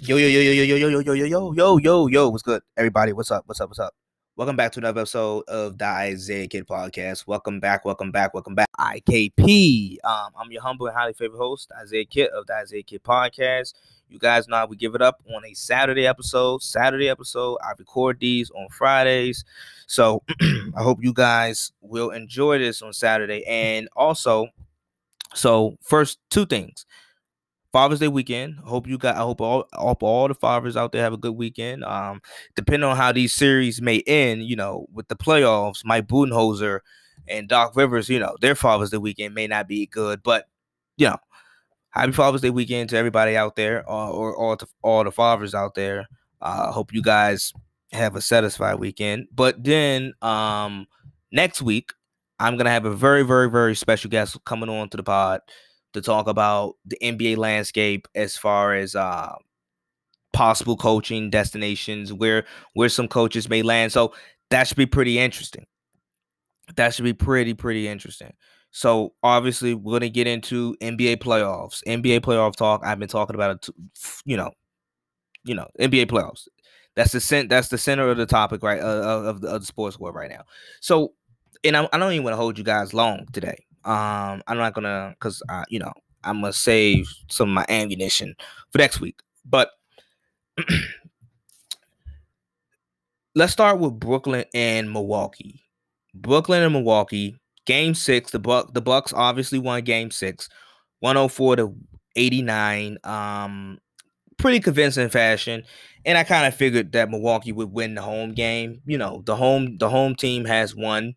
Yo, yo, yo, yo, yo, yo, yo, yo, yo, yo, yo, yo, yo, yo, what's good? Everybody, what's up? What's up? What's up? Welcome back to another episode of the Isaiah Kid Podcast. Welcome back, welcome back, welcome back. IKP. Um, I'm your humble and highly favorite host, Isaiah Kid of the Isaiah Kid Podcast. You guys know we give it up on a Saturday episode. Saturday episode. I record these on Fridays. So I hope you guys will enjoy this on Saturday. And also, so first two things. Father's Day weekend. Hope you got. I hope all hope all the fathers out there have a good weekend. Um, depending on how these series may end, you know, with the playoffs, Mike Budenholzer and Doc Rivers, you know, their Father's Day weekend may not be good, but you know, happy Father's Day weekend to everybody out there, uh, or all to all the fathers out there. Uh, hope you guys have a satisfied weekend. But then, um, next week, I'm gonna have a very, very, very special guest coming on to the pod to talk about the NBA landscape as far as uh, possible coaching destinations, where where some coaches may land. So that should be pretty interesting. That should be pretty pretty interesting. So obviously we're gonna get into NBA playoffs, NBA playoff talk. I've been talking about it, you know, you know, NBA playoffs. That's the cent. That's the center of the topic, right? Of, the, of the sports world right now. So, and I, I don't even want to hold you guys long today. Um, I'm not gonna because uh, you know I'm gonna save some of my ammunition for next week. But let's start with Brooklyn and Milwaukee. Brooklyn and Milwaukee, game six. The Buck the Bucks obviously won game six, 104 to 89. Um, pretty convincing fashion. And I kind of figured that Milwaukee would win the home game. You know, the home the home team has won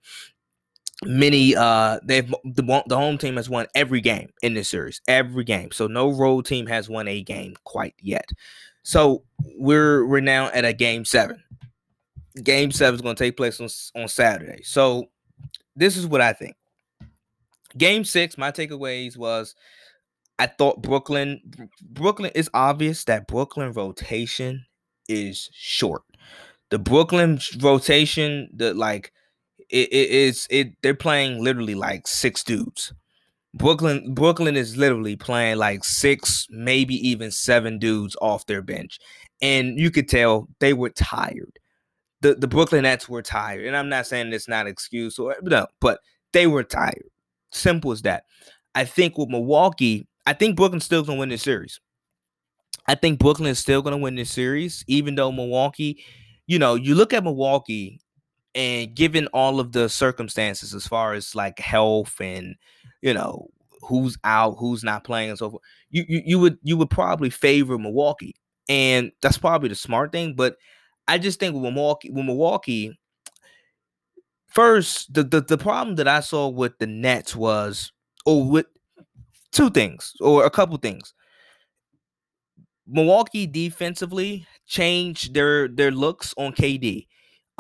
many uh they've the, the home team has won every game in this series every game. So no road team has won a game quite yet. So we're we're now at a game seven. Game seven is going to take place on, on saturday. So this is what i think. Game six my takeaways was i thought brooklyn brooklyn is obvious that brooklyn rotation is short. The brooklyn rotation the like it, it is it they're playing literally like six dudes. Brooklyn Brooklyn is literally playing like six, maybe even seven dudes off their bench. And you could tell they were tired. The the Brooklyn Nets were tired. And I'm not saying it's not excuse or no, but they were tired. Simple as that. I think with Milwaukee, I think Brooklyn's still gonna win this series. I think Brooklyn is still gonna win this series, even though Milwaukee, you know, you look at Milwaukee and given all of the circumstances as far as like health and you know who's out who's not playing and so forth you, you you would you would probably favor milwaukee. And that's probably the smart thing but i just think with milwaukee with milwaukee first the, the the problem that i saw with the nets was or with two things or a couple things. Milwaukee defensively changed their their looks on kd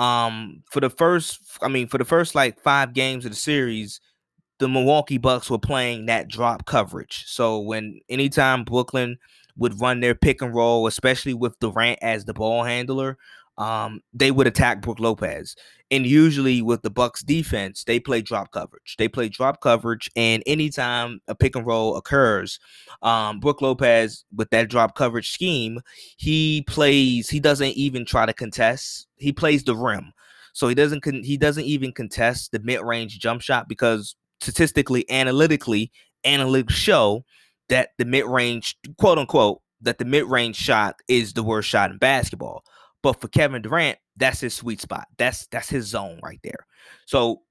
um, for the first, I mean, for the first like five games of the series, the Milwaukee Bucks were playing that drop coverage. So when anytime Brooklyn would run their pick and roll, especially with Durant as the ball handler, um, they would attack Brook Lopez. And usually with the Bucks defense, they play drop coverage. They play drop coverage, and anytime a pick and roll occurs, um, Brook Lopez with that drop coverage scheme, he plays. He doesn't even try to contest. He plays the rim, so he doesn't. Con- he doesn't even contest the mid range jump shot because statistically, analytically, analytics show that the mid range, quote unquote, that the mid range shot is the worst shot in basketball. But for Kevin Durant, that's his sweet spot. That's that's his zone right there. So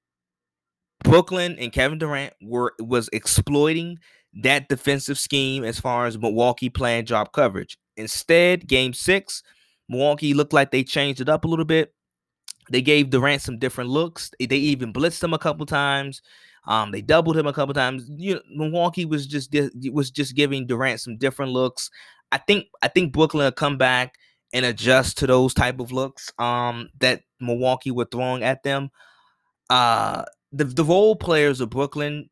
Brooklyn and Kevin Durant were was exploiting that defensive scheme as far as Milwaukee playing drop coverage. Instead, game six, Milwaukee looked like they changed it up a little bit. They gave Durant some different looks. They even blitzed him a couple times. Um, they doubled him a couple times. You know, Milwaukee was just was just giving Durant some different looks. I think I think Brooklyn will come back and adjust to those type of looks um, that Milwaukee were throwing at them. Uh, the the role players of Brooklyn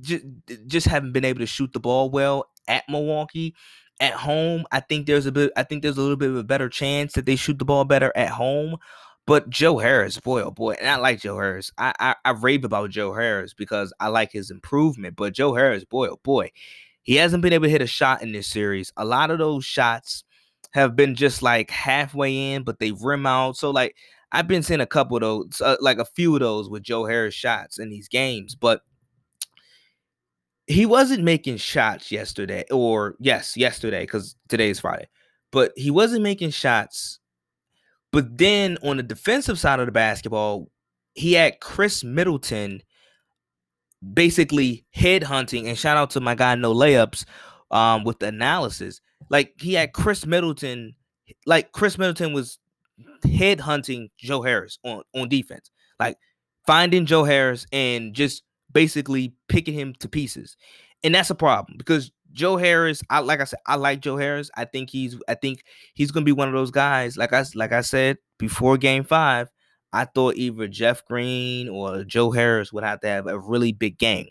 just, just haven't been able to shoot the ball well at Milwaukee. At home, I think there's a bit. I think there's a little bit of a better chance that they shoot the ball better at home. But Joe Harris, boy, oh boy, and I like Joe Harris. I, I I rave about Joe Harris because I like his improvement. But Joe Harris, boy, oh boy, He hasn't been able to hit a shot in this series. A lot of those shots have been just like halfway in, but they rim out. So like I've been seeing a couple of those, uh, like a few of those with Joe Harris shots in these games, but he wasn't making shots yesterday, or yes, yesterday, because today is Friday, but he wasn't making shots. But then on the defensive side of the basketball, he had Khris Middleton basically head hunting, and shout out to my guy No Layups um, with the analysis. Like he had Khris Middleton, like Khris Middleton was head hunting Joe Harris on on defense, like finding Joe Harris and just basically picking him to pieces, and that's a problem because Joe Harris, I like I said, I like Joe Harris. I think he's I think he's gonna be one of those guys. Like I like I said before Game Five, I thought either Jeff Green or Joe Harris would have to have a really big game.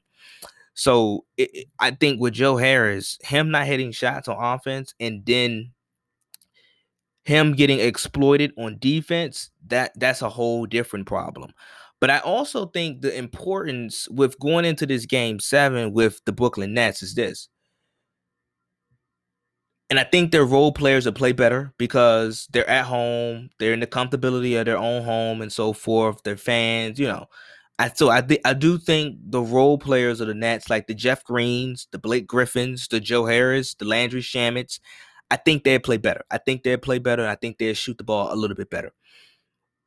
So it, I think with Joe Harris, him not hitting shots on offense and then him getting exploited on defense, that that's a whole different problem. But I also think the importance with going into this game seven with the Brooklyn Nets is this. And I think their role players will play better because they're at home, they're in the comfortability of their own home and so forth. Their fans, you know. I so I think I do think the role players of the Nets, like the Jeff Greens, the Blake Griffins, the Joe Harris, the Landry Shamets, I think they'd play better. I think they'd play better. I think they'd shoot the ball a little bit better.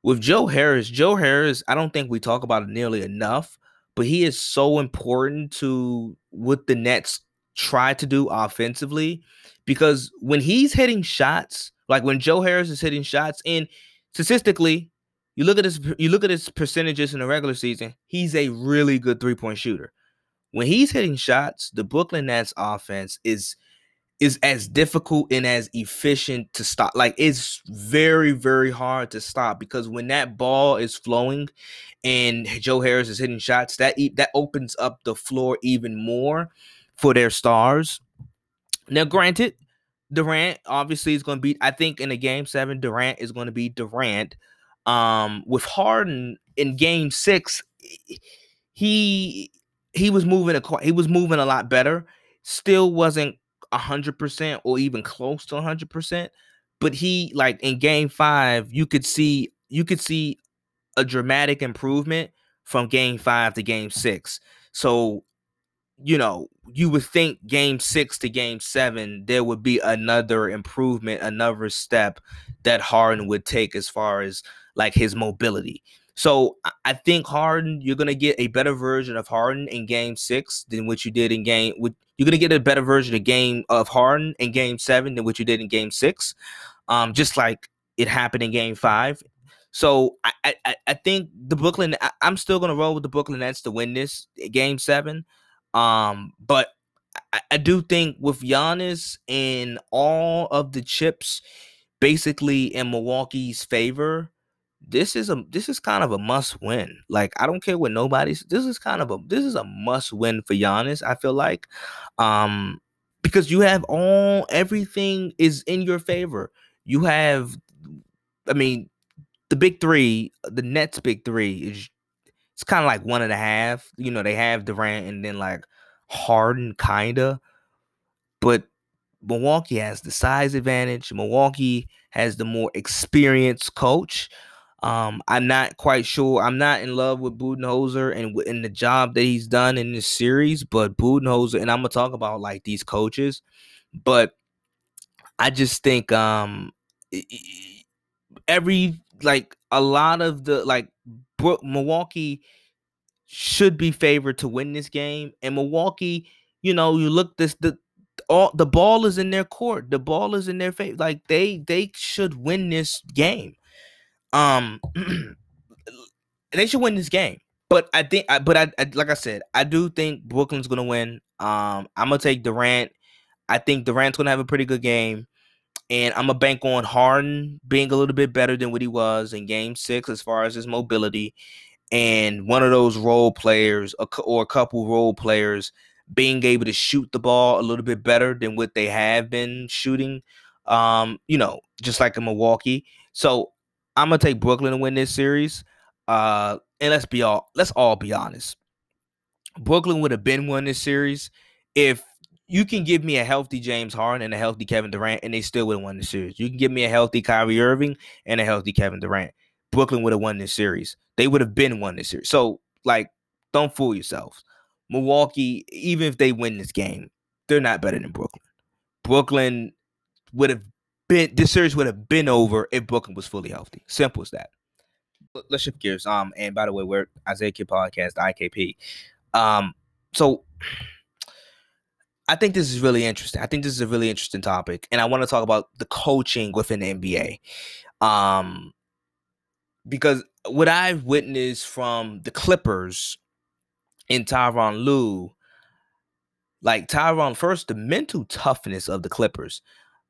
With Joe Harris, Joe Harris, I don't think we talk about it nearly enough, but he is so important to what the Nets try to do offensively because when he's hitting shots, like when Joe Harris is hitting shots, and statistically, you look at his you look at his percentages in the regular season, he's a really good three-point shooter. When he's hitting shots, the Brooklyn Nets offense is is as difficult and as efficient to stop. Like it's very, very hard to stop because when that ball is flowing and Joe Harris is hitting shots, that that opens up the floor even more for their stars. Now, granted, Durant obviously is going to be. I think in a game seven, Durant is going to be Durant. Um, with Harden in game six, he he was moving a he was moving a lot better. Still wasn't 100% or even close to 100%, but he like in game 5, you could see you could see a dramatic improvement from game 5 to game 6. So, you know, you would think game 6 to game 7 there would be another improvement, another step that Harden would take as far as like his mobility. So I think Harden, you're gonna get a better version of Harden in Game Six than what you did in Game. You're gonna get a better version of Game of Harden in Game Seven than what you did in Game Six. Um, just like it happened in Game Five. So I I, I think the Brooklyn. I, am still gonna roll with the Brooklyn Nets to win this Game Seven. Um, but I, I do think with Giannis and all of the chips basically in Milwaukee's favor this is a this is kind of a must win. Like I don't care what nobody's. This is kind of a this is a must win for Giannis. I feel like, um, because you have all everything is in your favor. You have, I mean, the big three, the Nets big three is it's kind of like one and a half. You know, they have Durant and then like Harden, kinda, but Milwaukee has the size advantage. Milwaukee has the more experienced coach. Um, I'm not quite sure. I'm not in love with Budenholzer and in the job that he's done in this series, but Budenholzer, and I'm gonna talk about like these coaches, but I just think um every like a lot of the like Milwaukee should be favored to win this game, and Milwaukee, you know, you look this the all the ball is in their court, the ball is in their face, like they they should win this game. Um, they should win this game. But I think, but I, I, like I said, I do think Brooklyn's gonna win. Um, I'm gonna take Durant. I think Durant's gonna have a pretty good game, and I'm gonna bank on Harden being a little bit better than what he was in Game Six as far as his mobility, and one of those role players or a couple role players being able to shoot the ball a little bit better than what they have been shooting. Um, you know, just like in Milwaukee. So I'm gonna take Brooklyn to win this series. Uh, and let's be all let's all be honest. Brooklyn would have been won this series if you can give me a healthy James Harden and a healthy Kevin Durant, and they still would have won the series. You can give me a healthy Kyrie Irving and a healthy Kevin Durant. Brooklyn would have won this series. They would have been won this series. So, like, don't fool yourselves. Milwaukee, even if they win this game, they're not better than Brooklyn. Brooklyn would have been this series would have been over if Brooklyn was fully healthy. Simple as that. Let's shift gears. Um, and by the way, we're Isaiah Kid Podcast, IKP. Um, so I think this is really interesting. I think this is a really interesting topic, and I want to talk about the coaching within the NBA. Um, because what I've witnessed from the Clippers in Tyronn Lue, like Tyronn, first the mental toughness of the Clippers.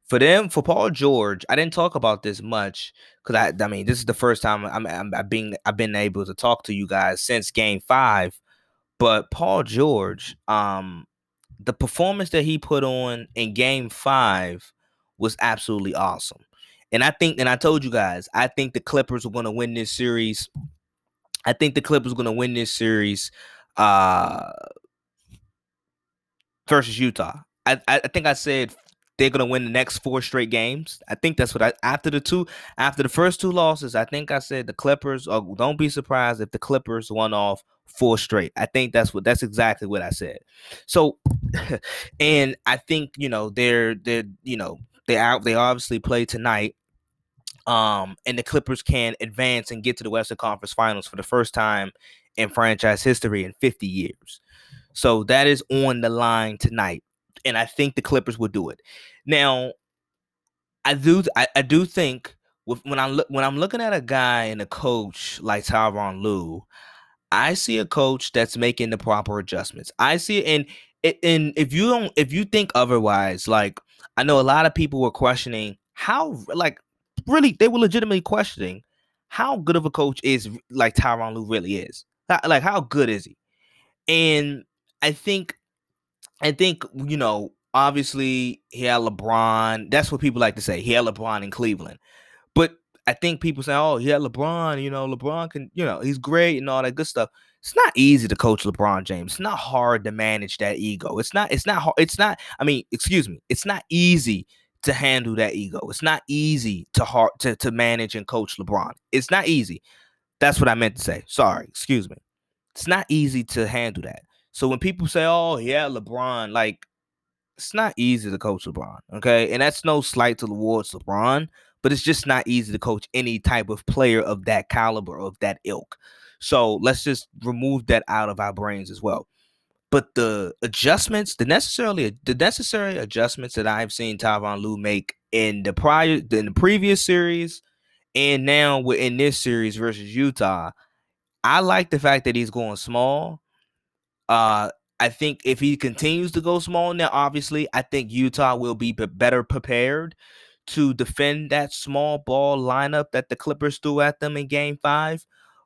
For them, for Paul George, I didn't talk about this much because I, I mean, this is the first time I'm, I'm, I've been, I've been able to talk to you guys since Game Five. But Paul George, um, the performance that he put on in game five was absolutely awesome. And I think, and I told you guys, I think the Clippers are going to win this series. I think the Clippers are going to win this series uh, versus Utah. I, I think I said they're gonna win the next four straight games. I think that's what I after the two after the first two losses, I think I said the Clippers. Oh, don't be surprised if the Clippers won off four straight. I think that's what that's exactly what I said. So, and I think you know they're they're you know they out they obviously play tonight. Um, and the Clippers can advance and get to the Western Conference Finals for the first time in franchise history in 50 years. So that is on the line tonight and I think the Clippers will do it. Now, I do I, I do think with, when I look when I'm looking at a guy and a coach like Tyronn Lue, I see a coach that's making the proper adjustments. I see it, and and if you don't if you think otherwise, like I know a lot of people were questioning how like really they were legitimately questioning how good of a coach is like Tyronn Lue really is. Like how good is he? And I think I think you know, obviously he had LeBron. That's what people like to say. He had LeBron in Cleveland, but I think people say, "Oh, he had LeBron." You know, LeBron can, you know, he's great and all that good stuff. It's not easy to coach LeBron James. It's not hard to manage that ego. It's not. It's not hard. It's not. I mean, excuse me. It's not easy to handle that ego. It's not easy to hard to to manage and coach LeBron. It's not easy. That's what I meant to say. Sorry, excuse me. It's not easy to handle that. So when people say, "Oh, yeah, LeBron," like it's not easy to coach LeBron, okay? And that's no slight to towards LeBron, but it's just not easy to coach any type of player of that caliber of that ilk. So let's just remove that out of our brains as well. But the adjustments, the necessarily the necessary adjustments that I've seen Tyronn Lue make in the prior in the previous series and now we're in this series versus Utah, I like the fact that he's going small uh, I think if he continues to go small now, obviously, I think Utah will be better prepared to defend that small ball lineup that the Clippers threw at them in game five.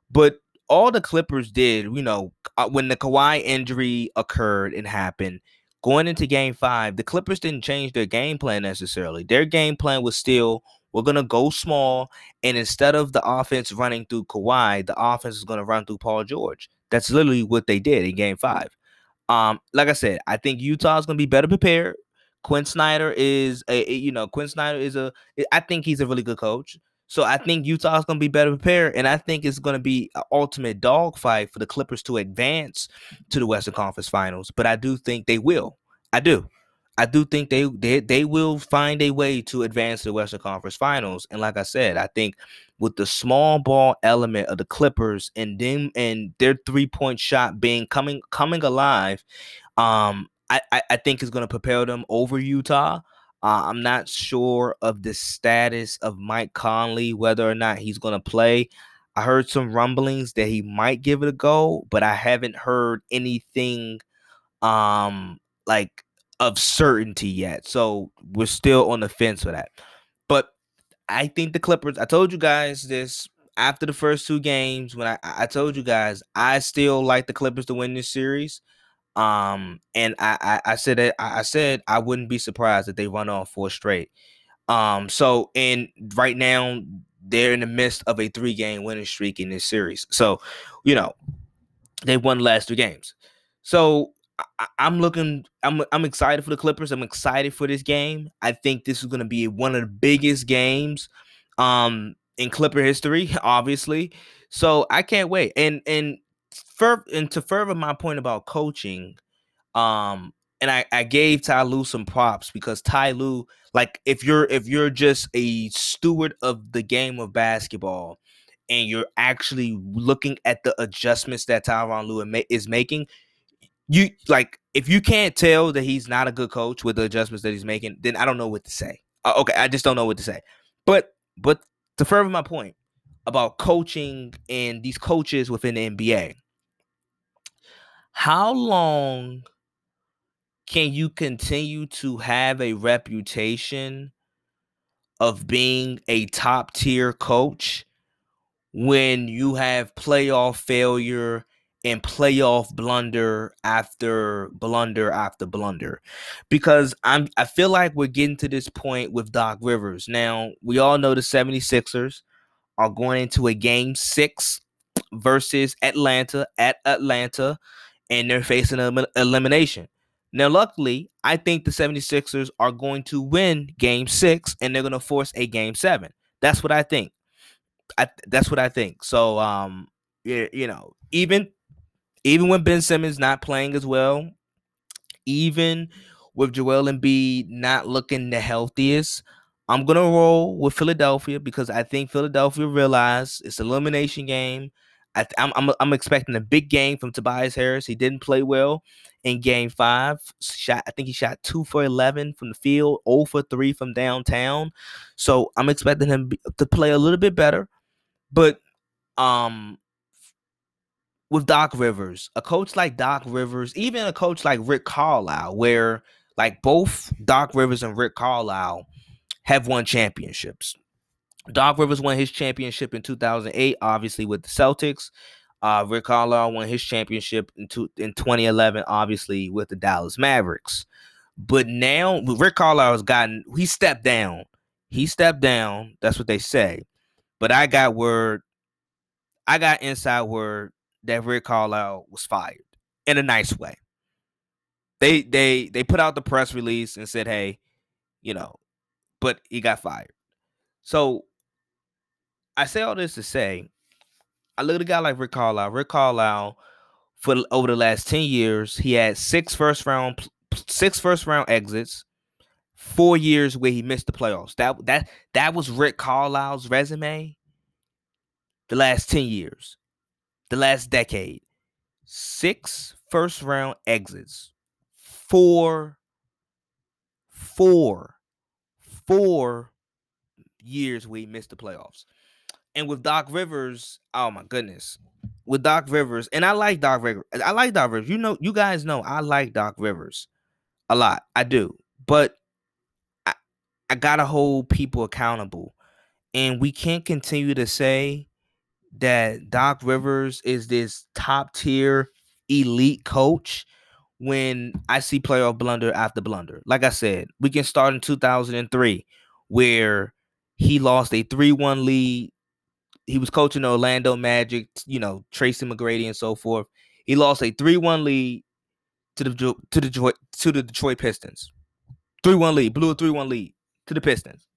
But all the Clippers did, you know, uh, when the Kawhi injury occurred and happened, going into game five, the Clippers didn't change their game plan necessarily. Their game plan was still we're gonna go small, and instead of the offense running through Kawhi, the offense is gonna run through Paul George. That's literally what they did in game five. Um, like I said, I think Utah's gonna be better prepared. Quin Snyder is a, you know, Quin Snyder is a I think he's a really good coach. So I think Utah's gonna be better prepared, and I think it's gonna be an ultimate dogfight for the Clippers to advance to the Western Conference Finals. But I do think they will. I do. I do think they they they will find a way to advance to the Western Conference Finals. And like I said, I think with the small ball element of the Clippers and them and their three point shot being coming coming alive, um, I I, I think is going to propel them over Utah. Uh, I'm not sure of the status of Mike Conley, whether or not he's going to play. I heard some rumblings that he might give it a go, but I haven't heard anything um like of certainty yet. So we're still on the fence for that. I think the Clippers, I told you guys this after the first two games when I, I told you guys I still like the Clippers to win this series. Um, and I, I, I said that I said I wouldn't be surprised if they run on four straight. Um, so and right now they're in the midst of a three game winning streak in this series. So, you know, they won last two games. So I, am looking. I'm I'm excited for the Clippers. I'm excited for this game. I think this is going to be one of the biggest games, um, in Clipper history, obviously. So I can't wait. And and for and to further my point about coaching, um, and I I gave Ty Lue some props because Ty Lue, like if you're if you're just a steward of the game of basketball, and you're actually looking at the adjustments that Tyronn Lue is making, you like if you can't tell that he's not a good coach with the adjustments that he's making, then I don't know what to say. Uh, okay, I just don't know what to say. But but to further my point about coaching and these coaches within the NBA, how long can you continue to have a reputation of being a top tier coach when you have playoff failure and playoff blunder after blunder after blunder because I'm I feel like we're getting to this point with Doc Rivers. Now, we all know the 76ers are going into a game 6 versus Atlanta at Atlanta and they're facing an elimination. Now, luckily, I think the 76ers are going to win game 6 and they're going to force a game 7. That's what I think. I that's what I think. So um you, you know, even even when Ben Simmons not playing as well, even with Joel Embiid not looking the healthiest, I'm gonna roll with Philadelphia because I think Philadelphia realized it's elimination game. I am I'm, I'm, I'm expecting a big game from Tobias Harris. He didn't play well in Game Five. Shot I think he shot two for eleven from the field, 0 for three from downtown. So I'm expecting him to play a little bit better. But um, with Doc Rivers, a coach like Doc Rivers, even a coach like Rick Carlisle, where like both Doc Rivers and Rick Carlisle have won championships. Doc Rivers won his championship in 2008, obviously with the Celtics. Uh, Rick Carlisle won his championship in, two, in 2011, obviously with the Dallas Mavericks. But now Rick Carlisle has gotten he stepped down. He stepped down. That's what they say. But I got word, I got inside word that Rick Carlisle was fired in a nice way. They they they put out the press release and said, "Hey, you know," but he got fired. So I say all this to say, I look at a guy like Rick Carlisle. Rick Carlisle, for over the last ten years, he had six first round six first round exits, four years where he missed the playoffs. That that that was Rick Carlisle's resume. The last ten years the last decade. Six first round exits. Four, four, four years we missed the playoffs. And with Doc Rivers, oh my goodness. With Doc Rivers, and I like Doc Rivers. I like Doc Rivers. You know, you guys know I like Doc Rivers a lot. I do. But I, I gotta hold people accountable. And we can't continue to say that Doc Rivers is this top tier elite coach when I see playoff blunder after blunder. Like I said, we can start in 2003 where he lost a 3-1 lead. He was coaching the Orlando Magic, you know, Tracy McGrady and so forth. He lost a 3-1 lead to the to the to the Detroit Pistons. 3-1 lead, blew a 3-1 lead to the Pistons.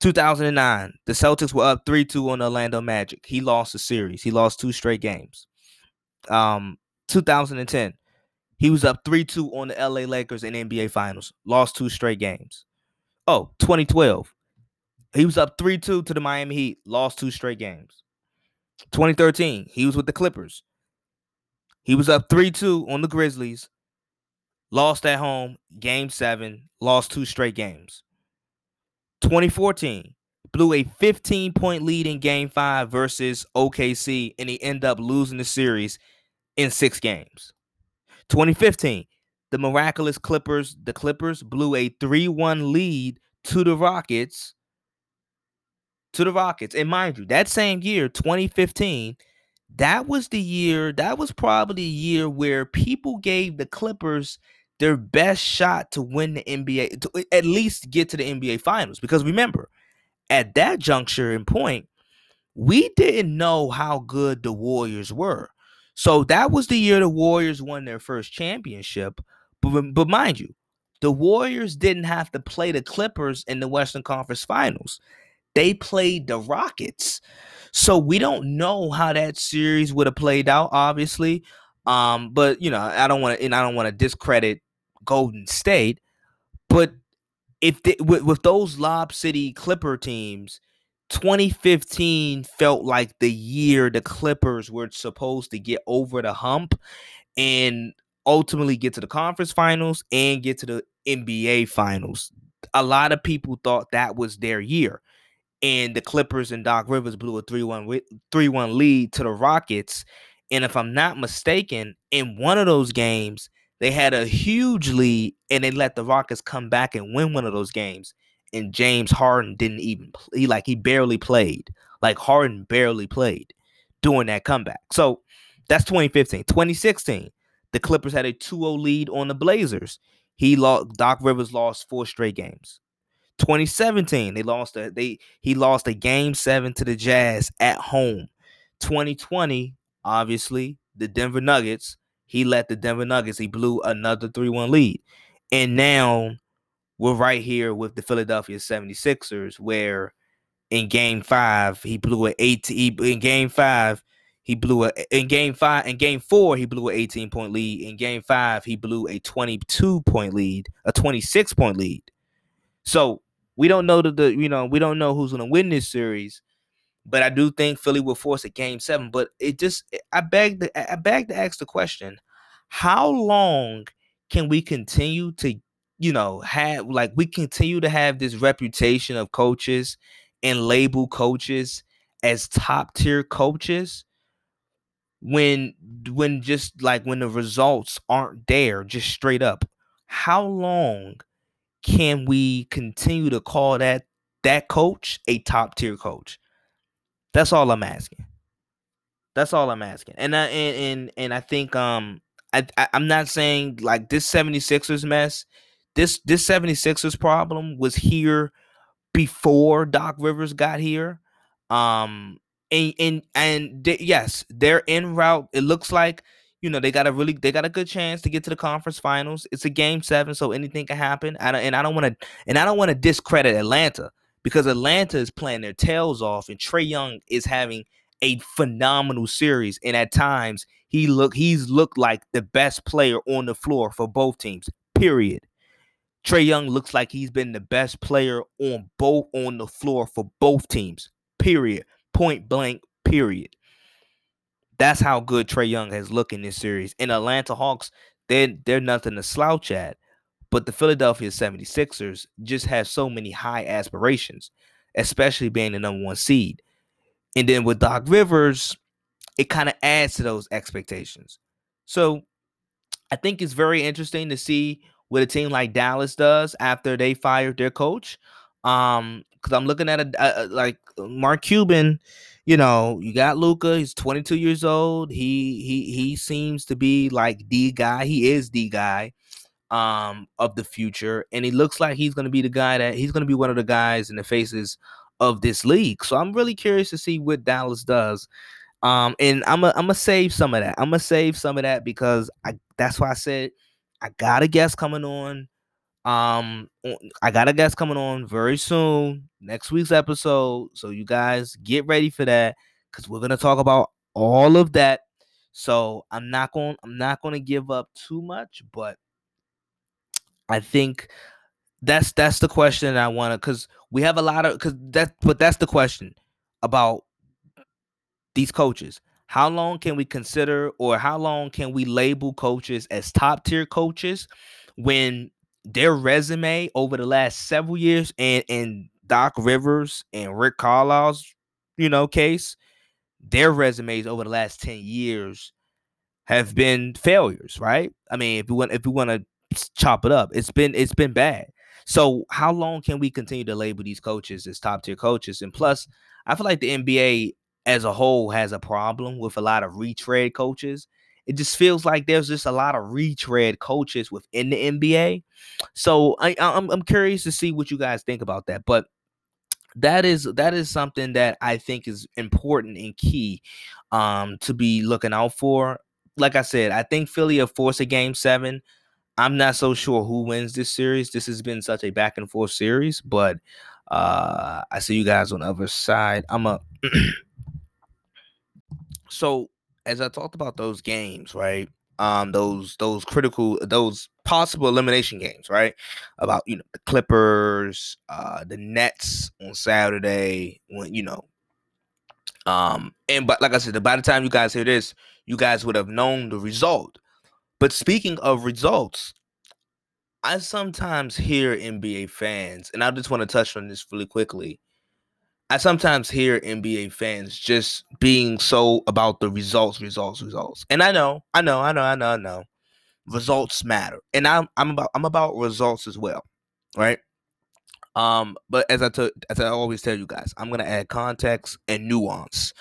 2009, the Celtics were up 3-2 on the Orlando Magic. He lost the series. He lost two straight games. Um, 2010, he was up 3-2 on the LA Lakers in NBA Finals. Lost two straight games. Oh, 2012. He was up 3-2 to the Miami Heat. Lost two straight games. 2013, he was with the Clippers. He was up 3-2 on the Grizzlies. Lost at home, game 7, lost two straight games. 2014 blew a 15 point lead in game five versus OKC, and he ended up losing the series in six games. 2015, the miraculous Clippers, the Clippers blew a 3 1 lead to the Rockets. To the Rockets. And mind you, that same year, 2015, that was the year, that was probably the year where people gave the Clippers their best shot to win the NBA, to at least get to the NBA finals. Because remember, at that juncture and point, we didn't know how good the Warriors were. So that was the year the Warriors won their first championship. But, but mind you, the Warriors didn't have to play the Clippers in the Western Conference Finals. They played the Rockets. So we don't know how that series would have played out, obviously. Um, but you know, I don't want to and I don't want to discredit Golden State, but if they, with, with those Lob City Clipper teams, 2015 felt like the year the Clippers were supposed to get over the hump and ultimately get to the conference finals and get to the NBA finals. A lot of people thought that was their year. And the Clippers and Doc Rivers blew a 3-1 3-1 lead to the Rockets. And if I'm not mistaken, in one of those games, they had a huge lead and they let the Rockets come back and win one of those games. And James Harden didn't even play, like he barely played. Like Harden barely played during that comeback. So that's 2015. 2016, the Clippers had a 2-0 lead on the Blazers. He lost Doc Rivers lost four straight games. 2017, they lost a they he lost a game seven to the Jazz at home. 2020, obviously, the Denver Nuggets he let the Denver Nuggets, he blew another 3 1 lead. And now we're right here with the Philadelphia 76ers, where in game five, he blew an 18. In game five, he blew a in game five in game four he blew an 18 point lead in game five he blew a 22 point lead a 26 point lead so we don't know the you know we don't know who's going to win this series but I do think Philly will force a game seven. But it just eh, I beg the I beg to ask the question: How long can we continue to, you know, have like we continue to have this reputation of coaches and label coaches as top tier coaches when when just like when the results aren't there, just straight up? How long can we continue to call that that coach a top tier coach? That's all I'm asking. That's all I'm asking. And I and and, and I think um I, I I'm not saying like this 76ers mess. This this 76ers problem was here before Doc Rivers got here. Um and and and yes, they're en route. It looks like you know they got a really they got a good chance to get to the conference finals. It's a game seven, so anything can happen. I don't, and I don't want to and I don't want to discredit Atlanta because Atlanta is playing their tails off, and Trae Young is having a phenomenal series. And at times, he look he's looked like the best player on the floor for both teams. Period. Trae Young looks like he's been the best player on both on the floor for both teams. Period. Point blank. Period. That's how good Trae Young has looked in this series. And Atlanta Hawks, they're, they're nothing to slouch at. But the Philadelphia 76ers just have so many high aspirations, especially being the number one seed. And then with Doc Rivers, it kind of adds to those expectations. So I think it's very interesting to see what a team like Dallas does after they fired their coach. Um, because I'm looking at a, a, like Mark Cuban, you know, you got Luka. He's 22 years old. He he he seems to be like the guy. He is the guy um of the future and he looks like he's going to be the guy that he's going to be one of the guys in the faces of this league. So i'm really curious to see what dallas does. Um and i'm a, i'm gonna save some of that. I'm gonna save some of that because i that's why i said i got a guest coming on um i got a guest coming on very soon next week's episode. So you guys get ready for that because we're gonna talk about all of that. So i'm not going i'm not to give up too much but I think that's that's the question that I want to because we have a lot of because that but that's the question about these coaches. How long can we consider or how long can we label coaches as top tier coaches when their resume over the last several years and in Doc Rivers and Rick Carlisle's you know case, their resumes over the last 10 years have been failures, right? I mean, if we want if we want to chop it up. It's been it's been bad. So how long can we continue to label these coaches as top tier coaches? And plus, I feel like the NBA as a whole has a problem with a lot of retread coaches. It just feels like there's just a lot of retread coaches within the NBA. So I, I'm I'm curious to see what you guys think about that. But that is that is something that I think is important and key um, to be looking out for like I said, I think Philly will force a game seven. I'm not so sure who wins this series. This has been such a back and forth series, but uh I see you guys on the other side. I'm a so as I talked about those games, right? Um, those those critical those possible elimination games, right? About you know the Clippers, uh, the Nets on Saturday, when you know, um, and but like I said, by the time you guys hear this, you guys would have known the result. But speaking of results, I sometimes hear NBA fans, and I just want to touch on this really quickly. I sometimes hear NBA fans just being so about the results, results, results. And I know, I know, I know, I know, I know. Results matter. And I'm I'm about I'm about results as well. Right? Um, but as I took as I always tell you guys, I'm gonna add context and nuance.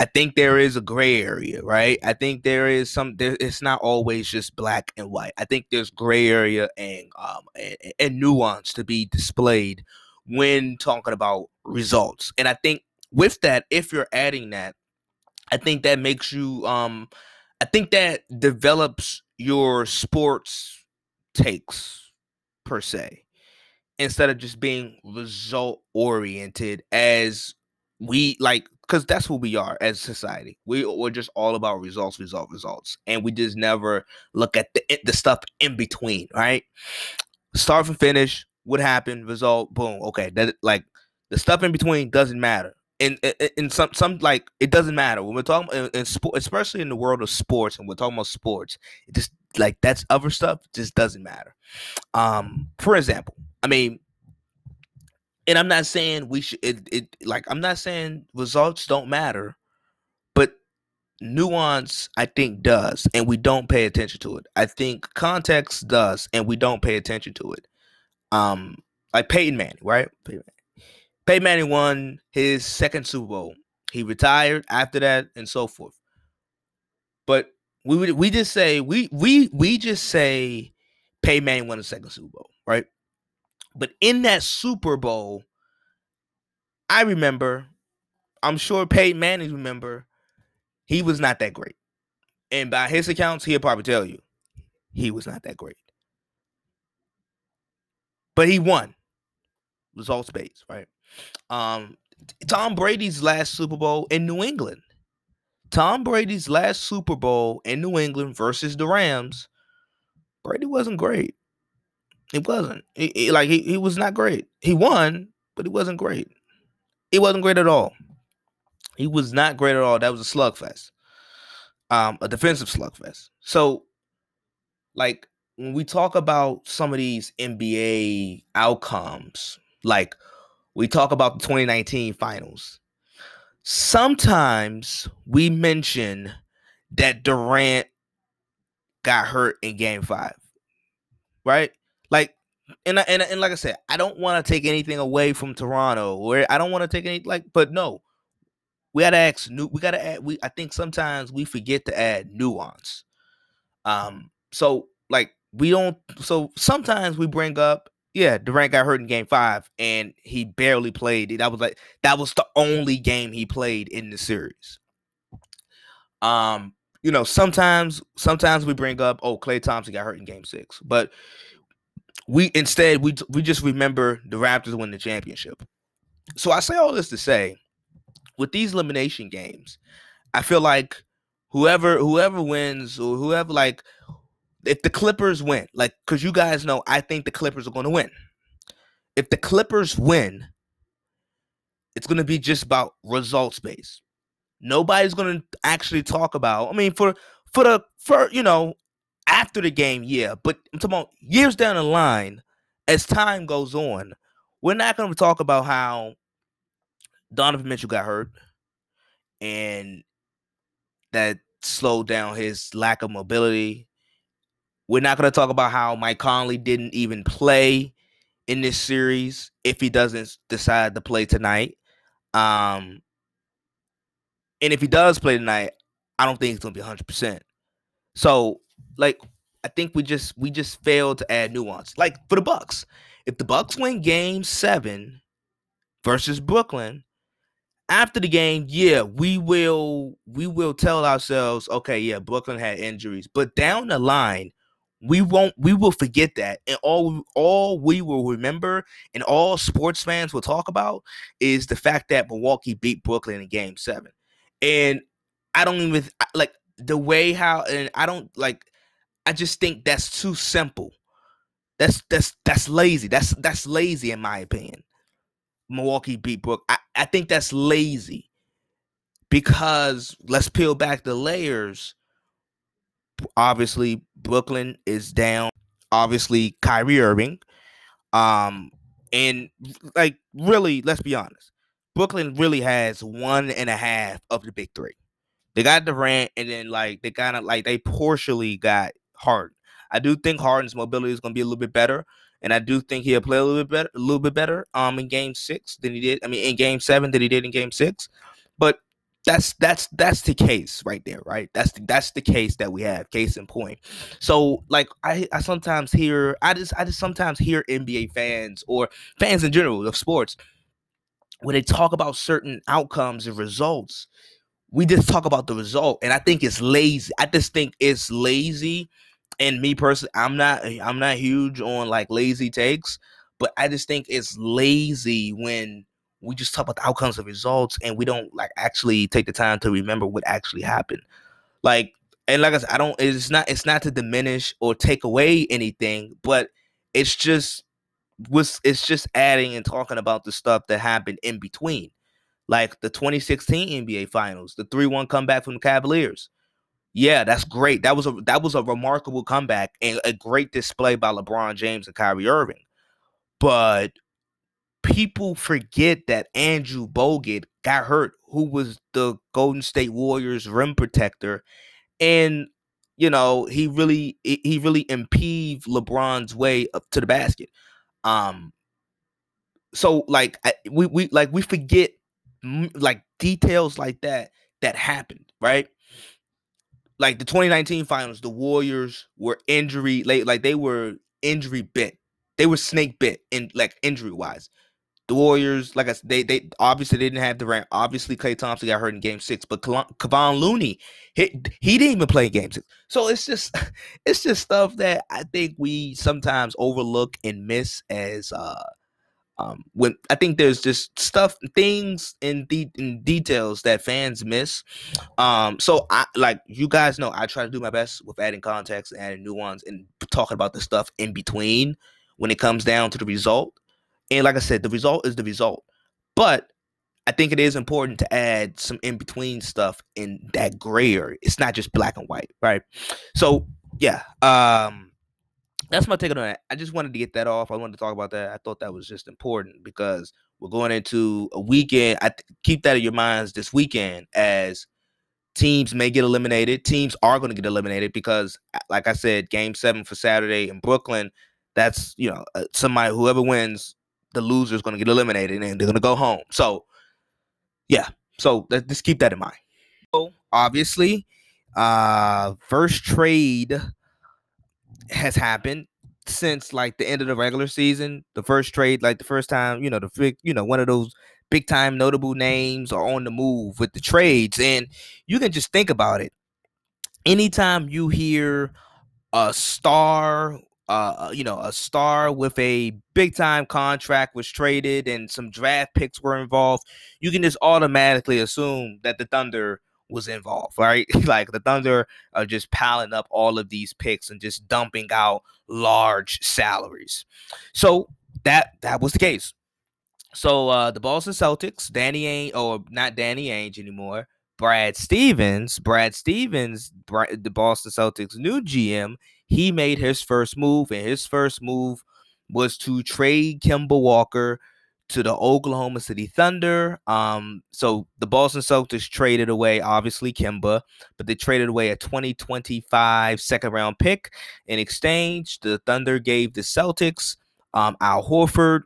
I think there is a gray area, right? I think there is some. There, it's not always just black and white. I think there's gray area and um and, and nuance to be displayed when talking about results. And I think with that, if you're adding that, I think that makes you um I think that develops your sports takes per se instead of just being result oriented as we like because that's who we are as society we, we're just all about results results results and we just never look at the, the stuff in between right start from finish what happened, result, boom. Okay, that like the stuff in between doesn't matter. In, in some some like it doesn't matter when we're talking in, in sport, especially in the world of sports, and we're talking about sports. It just like that's other stuff just doesn't matter. Um, for example, I mean, and I'm not saying we should. It, it like I'm not saying results don't matter, but nuance I think does, and we don't pay attention to it. I think context does, and we don't pay attention to it um like Peyton Manning, right? Peyton Manning. Peyton Manning won his second Super Bowl. He retired after that and so forth. But we we just say we we we just say Peyton Manning won the second Super Bowl, right? But in that Super Bowl, I remember, I'm sure Peyton Manning remember, he was not that great. And by his accounts, he'll probably tell you he was not that great but he won. Results based, right? Um, Tom Brady's last Super Bowl in New England. Tom Brady's last Super Bowl in New England versus the Rams. Brady wasn't great. It wasn't. He, like he, he was not great. He won, but he wasn't great. He wasn't great at all. He was not great at all. That was a slugfest. Um, a defensive slugfest. So, like, when we talk about some of these NBA outcomes, like we talk about the 2019 finals, sometimes we mention that Durant got hurt in game five, right? Like, and, and, and like I said, I don't want to take anything away from Toronto, or I don't want to take any, like, but no, we gotta ask new, we gotta add, we, I think sometimes we forget to add nuance. Um, so like we don't so sometimes we bring up yeah durant got hurt in game five and he barely played. That was like that was the only game he played in the series. Um you know sometimes sometimes we bring up oh klay thompson got hurt in game six but we instead we we just remember the raptors win the championship so i say all this to say with these elimination games i feel like whoever whoever wins or whoever like if the Clippers win, like, because you guys know, I think the Clippers are going to win. If the Clippers win, it's going to be just about results based. Nobody's going to actually talk about. I mean, for for the for you know after the game, yeah, but I'm talking about years down the line, as time goes on, we're not going to talk about how Donovan Mitchell got hurt and that slowed down his lack of mobility we're not going to talk about how Mike Conley didn't even play in this series if he doesn't decide to play tonight. Um, and if he does play tonight, I don't think he's going to be 100%. So, like I think we just we just failed to add nuance. Like for the Bucks, if the Bucks win game 7 versus Brooklyn, after the game, yeah, we will we will tell ourselves, okay, yeah, Brooklyn had injuries, but down the line, we won't we will forget that, and all all we will remember, and all sports fans will talk about, is the fact that Milwaukee beat Brooklyn in Game Seven, and I don't even like the way how, and I don't like, I just think that's too simple. That's that's that's lazy. That's that's lazy in my opinion. Milwaukee beat Brook. I, I think that's lazy because let's peel back the layers. Obviously, Brooklyn is down. Obviously, Kyrie Irving. Um, and like really, let's be honest. Brooklyn really has one and a half of the big three. They got Durant, and then like they kind of like they partially got Harden. I do think Harden's mobility is going to be a little bit better and I do think he'll play a little bit better, a little bit better um in game six than he did. I mean, in game seven than he did in game six. But that's that's that's the case right there, right? That's the, that's the case that we have. Case in point. So like I I sometimes hear I just I just sometimes hear NBA fans or fans in general of sports when they talk about certain outcomes and results. We just talk about the result, and I think it's lazy. I just think it's lazy and me personally, I'm not eh, I'm not huge on like lazy takes, but I just think it's lazy when we just talk about the outcomes of results and we don't like actually take the time to remember what actually happened. Like and like I said, I don't it's not it's not to diminish or take away anything, but it's just was it's just adding and talking about the stuff that happened in between. Like the 2016 NBA finals, the 3-1 comeback from the Cavaliers yeah, that's great. That was a that was a remarkable comeback and a great display by LeBron James and Kyrie Irving. But people forget that Andrew Bogut got hurt, who was the Golden State Warriors rim protector, and you know he really he really impeded LeBron's way up to the basket. Um, so like we we like we forget like details like that that happened, right? Like the 2019 finals, the Warriors were injury late, like they were injury bit. They were snake bit in like injury wise. The Warriors, like I said, they they obviously they didn't have Durant. Obviously, Klay Thompson got hurt in Game Six, but Kevon Looney, he, he didn't even play in Game Six. So it's just it's just stuff that I think we sometimes overlook and miss as uh um, when I think there's just stuff, things in the in details that fans miss. Um, so I like you guys know I try to do my best with adding context and adding nuance and talking about the stuff in between when it comes down to the result. And like I said, the result is the result. But I think it is important to add some in between stuff in that gray area. It's not just black and white, right? So yeah. Um that's my take on that. I just wanted to get that off. I wanted to talk about that. I thought that was just important because we're going into a weekend. I th- keep that in your minds this weekend as teams may get eliminated. Teams are going to get eliminated because, like I said, Game Seven for Saturday in Brooklyn. That's you know uh, somebody whoever wins, the loser is going to get eliminated and they're going to go home. So yeah, so let, just keep that in mind. So obviously, uh, first trade has happened since like the end of the regular season. The first trade, like the first time, you know, the big, you know, one of those big time notable names are on the move with the trades. And you can just think about it. Anytime you hear a star uh, uh, you know, a star with a big time contract was traded and some draft picks were involved, you can just automatically assume that the Thunder was involved, right? like the Thunder are just piling up all of these picks and just dumping out large salaries. So that that was the case. So uh the Boston Celtics, Danny Ainge, or not Danny Ainge anymore, Brad Stevens, Brad Stevens, the Boston Celtics new GM, he made his first move, and his first move was to trade Kemba Walker to the Oklahoma City Thunder. Um, so the Boston Celtics traded away, obviously, Kemba, but they traded away a 2025 second round pick. In exchange, the Thunder gave the Celtics um, Al Horford,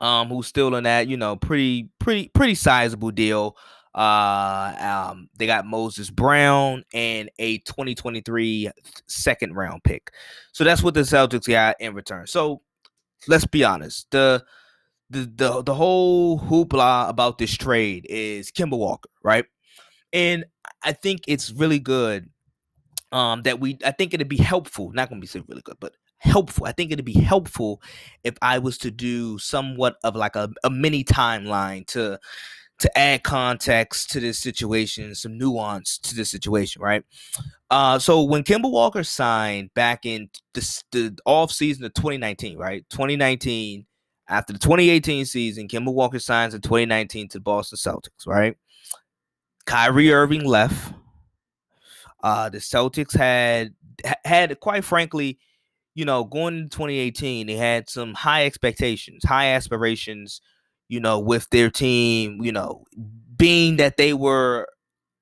um, who's still in that, you know, pretty, pretty, pretty sizable deal. Uh, um, they got Moses Brown and a 2023 second round pick. So that's what the Celtics got in return. So let's be honest. The the the the whole hoopla about this trade is Kemba Walker, right? And I think it's really good um that we I think it'd be helpful, not gonna be so really good, but helpful. I think it'd be helpful if I was to do somewhat of like a, a mini timeline to to add context to this situation, some nuance to this situation, right? Uh, so when Kemba Walker signed back in the, the off season of 2019, right? 2019, after the 2018 season, Kemba Walker signs in 2019 to the Boston Celtics, right? Kyrie Irving left. Uh, the Celtics had had quite frankly, you know, going into 2018, they had some high expectations, high aspirations, you know, with their team, you know, being that they were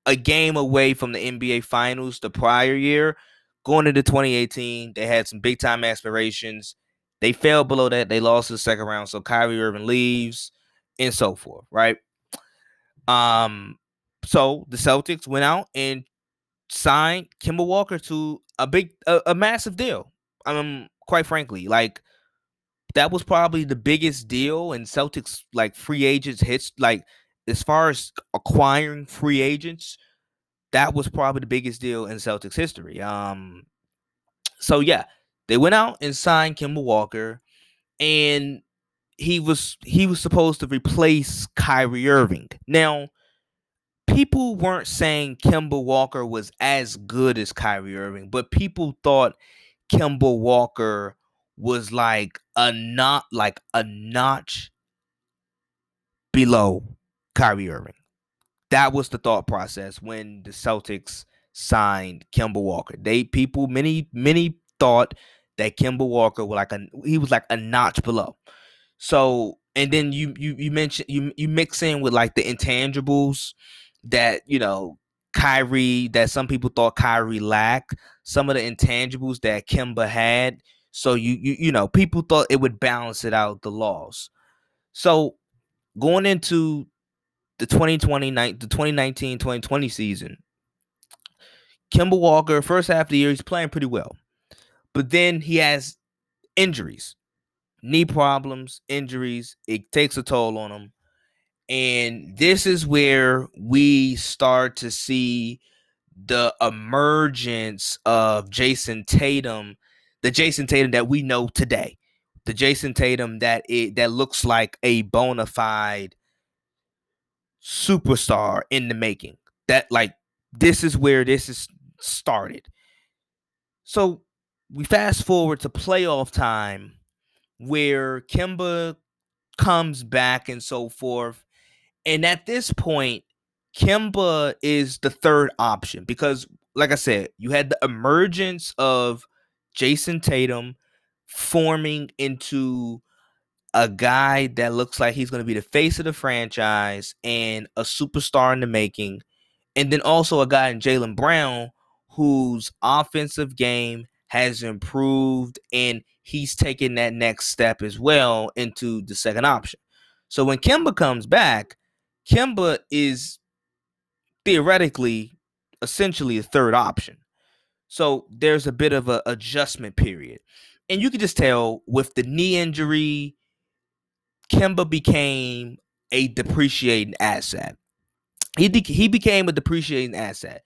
a game away from the NBA finals the prior year, going into 2018, they had some big time aspirations. They fell below that. They lost the second round. So Kyrie Irving leaves and so forth, right? Um, so the Celtics went out and signed Kemba Walker to a big, a, a massive deal. I mean, quite frankly, like that was probably the biggest deal in Celtics like free agents hits. Like as far as acquiring free agents, that was probably the biggest deal in Celtics history. Um, so yeah, they went out and signed Kemba Walker, and he was he was supposed to replace Kyrie Irving. Now, people weren't saying Kemba Walker was as good as Kyrie Irving, but people thought Kemba Walker was like a not like a notch below Kyrie Irving. That was the thought process when the Celtics signed Kemba Walker. They people many many thought that Kemba Walker was like a he was like a notch below. So and then you you you mentioned you you mix in with like the intangibles that you know Kyrie that some people thought Kyrie lacked some of the intangibles that Kemba had. So you you you know people thought it would balance it out the loss. So going into the 2020 the 2019 2020 season, Kemba Walker first half of the year he's playing pretty well, but then he has injuries, knee problems, injuries. It takes a toll on him. And this is where we start to see the emergence of Jayson Tatum, the Jayson Tatum that we know today, the Jayson Tatum that it that looks like a bona fide superstar in the making. That like this is where this is started. So we fast forward to playoff time where Kemba comes back and so forth. And at this point, Kemba is the third option because, like I said, you had the emergence of Jayson Tatum forming into a guy that looks like he's going to be the face of the franchise and a superstar in the making. And then also a guy in Jaylen Brown whose offensive game has improved and he's taken that next step as well into the second option. So when Kemba comes back, Kemba is theoretically essentially a third option. So there's a bit of an adjustment period. And you can just tell with the knee injury, Kemba became a depreciating asset. He de- he became a depreciating asset.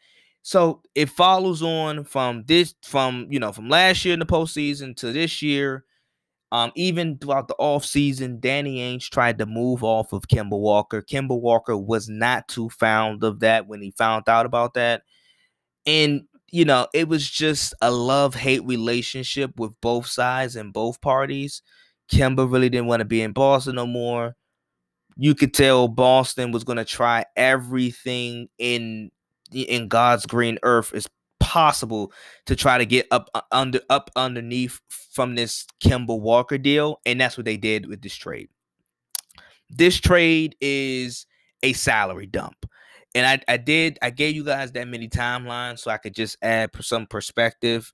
So it follows on from this from you know from last year in the postseason to this year. Um, even throughout the offseason, Danny Ainge tried to move off of Kemba Walker. Kemba Walker was not too fond of that when he found out about that. And, you know, it was just a love hate relationship with both sides and both parties. Kemba really didn't want to be in Boston no more. You could tell Boston was going to try everything in in God's green earth as possible to try to get up uh, under up underneath from this Kemba Walker deal, and that's what they did with this trade. This trade is a salary dump. And I, I did I gave you guys that many timelines so I could just add some perspective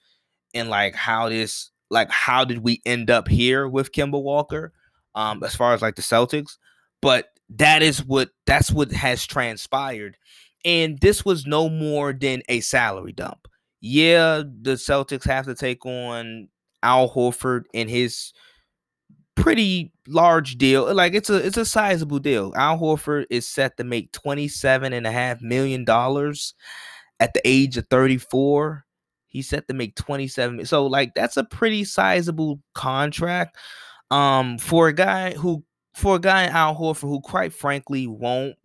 in like how this like how did we end up here with Kemba Walker um as far as like the Celtics but that is what that's what has transpired and this was no more than a salary dump. Yeah, the Celtics have to take on Al Horford and his pretty large deal. Like it's a it's a sizable deal. Al Horford is set to make 27 and a half million dollars at the age of 34. He's set to make 27. So like that's a pretty sizable contract. Um for a guy who for a guy Al Horford who quite frankly won't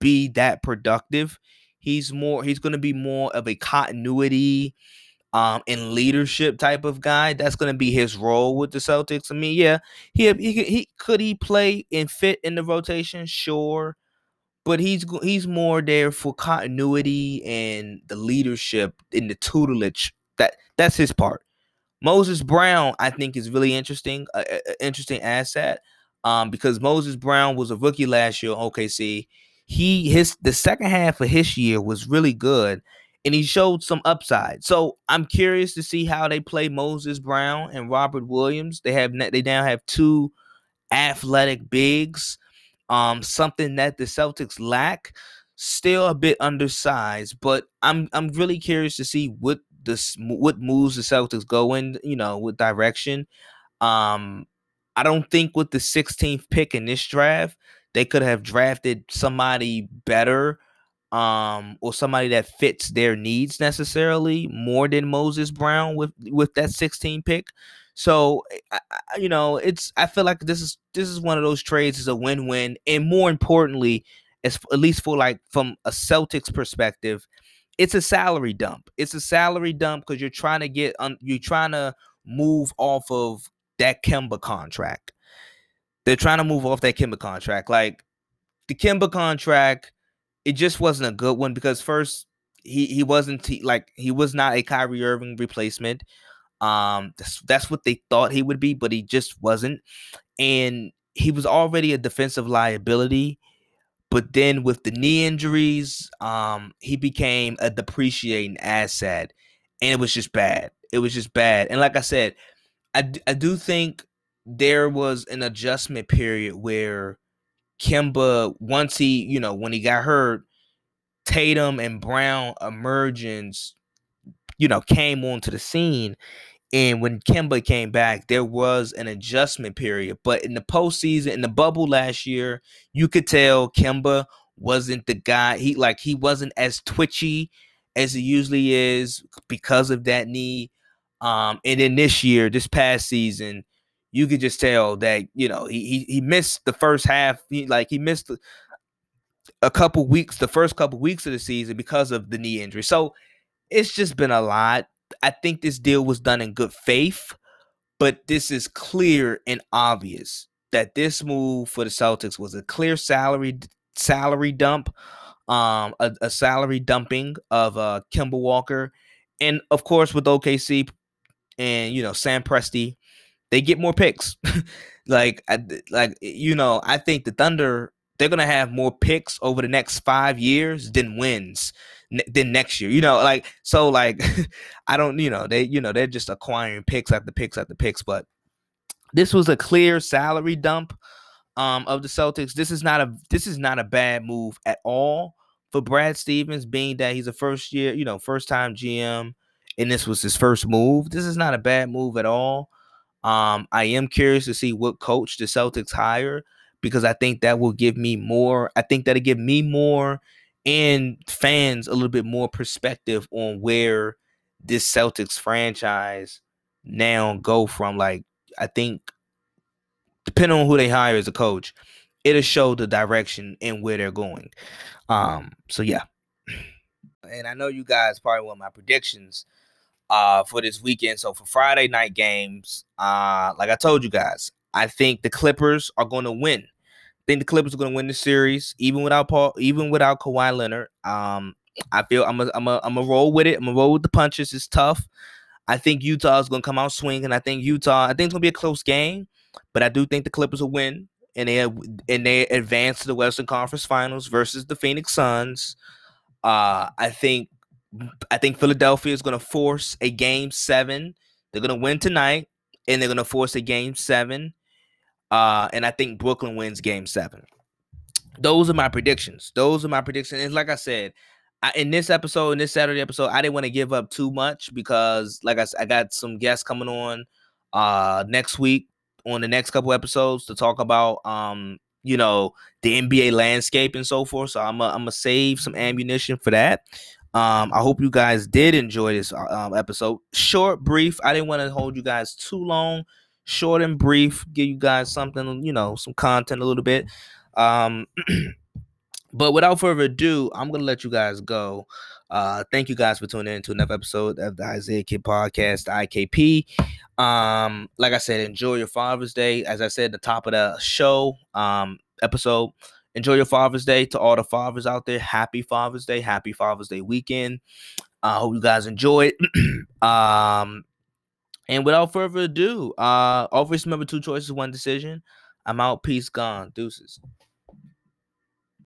be that productive. He's more he's going to be more of a continuity um and leadership type of guy. That's going to be his role with the Celtics. I mean, yeah, he he, he could he play and fit in the rotation, sure, but he's he's more there for continuity and the leadership in the tutelage. That that's his part. Moses Brown, I think, is really interesting, uh, interesting asset, um, because Moses Brown was a rookie last year OKC. He his the second half of his year was really good, and he showed some upside. So I'm curious to see how they play Moses Brown and Robert Williams. They have they now have two athletic bigs, um, something that the Celtics lack. Still a bit undersized, but I'm I'm really curious to see what this what moves the Celtics go in, you know, with direction. Um, I don't think with the 16th pick in this draft, they could have drafted somebody better um or somebody that fits their needs necessarily more than Moses Brown with with that 16 pick. So I, I, you know, it's I feel like this is this is one of those trades is a win-win and more importantly, as at least for like from a Celtics perspective, it's a salary dump. It's a salary dump because you're trying to get on you're trying to move off of that Kemba contract. They're trying to move off that Kemba contract. Like the Kemba contract it just wasn't a good one because first he he wasn't he, like he was not a Kyrie Irving replacement. Um, that's, that's what they thought he would be, but he just wasn't. And he was already a defensive liability. But then with the knee injuries, um, he became a depreciating asset, and it was just bad. It was just bad. And like I said, I, I do think there was an adjustment period where Kemba, once he, you know, when he got hurt, Tatum and Brown emergence, you know, came onto the scene. And when Kemba came back, there was an adjustment period. But in the postseason, in the bubble last year, you could tell Kemba wasn't the guy. He like he wasn't as twitchy as he usually is because of that knee. Um, and then this year, this past season, you could just tell that you know he he, he missed the first half. He, like he missed a couple weeks, the first couple weeks of the season because of the knee injury. So it's just been a lot. I think this deal was done in good faith, but this is clear and obvious that this move for the Celtics was a clear salary salary dump, um, a, a salary dumping of uh Kemba Walker, and of course with OKC and you know Sam Presti they get more picks. like, I, like you know, I think the Thunder they're gonna have more picks over the next five years than wins than next year. You know, like so, like I don't, you know, they, you know, they're just acquiring picks after picks after picks. But this was a clear salary dump um, of the Celtics. This is not a this is not a bad move at all for Brad Stevens, being that he's a first year, you know, first time GM, and this was his first move. This is not a bad move at all. Um, I am curious to see what coach the Celtics hire because I think that will give me more. I think that'll give me more and fans a little bit more perspective on where this Celtics franchise now go from. Like, I think depending on who they hire as a coach, it'll show the direction and where they're going. Um, so yeah. And I know you guys probably want my predictions uh, for this weekend. So for Friday night games, uh, like I told you guys, I think the Clippers are going to win. I think the Clippers are going to win the series, even without Paul, even without Kawhi Leonard. Um, I feel I'm a, I'm a, I'm a roll with it. I'm a roll with the punches. It's tough. I think Utah is going to come out swinging. I think Utah. I think it's going to be a close game, but I do think the Clippers will win, and they and they advance to the Western Conference Finals versus the Phoenix Suns. Uh, I think I think Philadelphia is going to force a game seven. They're going to win tonight, and they're going to force a game seven. Uh, and I think Brooklyn wins game seven. Those are my predictions. Those are my predictions. And like I said, I, in this episode, in this Saturday episode, I didn't want to give up too much because, like I said, I got some guests coming on uh next week on the next couple episodes to talk about um you know the NBA landscape and so forth. So I'm gonna save some ammunition for that. Um, I hope you guys did enjoy this uh, um, episode. Short, brief. I didn't want to hold you guys too long. Short and brief. Give you guys something, you know, some content a little bit. Um, but without further ado, I'm gonna let you guys go. Uh, thank you guys for tuning in to another episode of the Isaiah Kid Podcast, IKP. Um, like I said, enjoy your Father's Day. As I said the top of the show, um, episode, enjoy your Father's Day to all the fathers out there. Happy Father's Day, happy Father's Day weekend. I uh, hope you guys enjoy it. um, and without further ado, uh, always remember two choices, one decision. I'm out. Peace, gone. Deuces.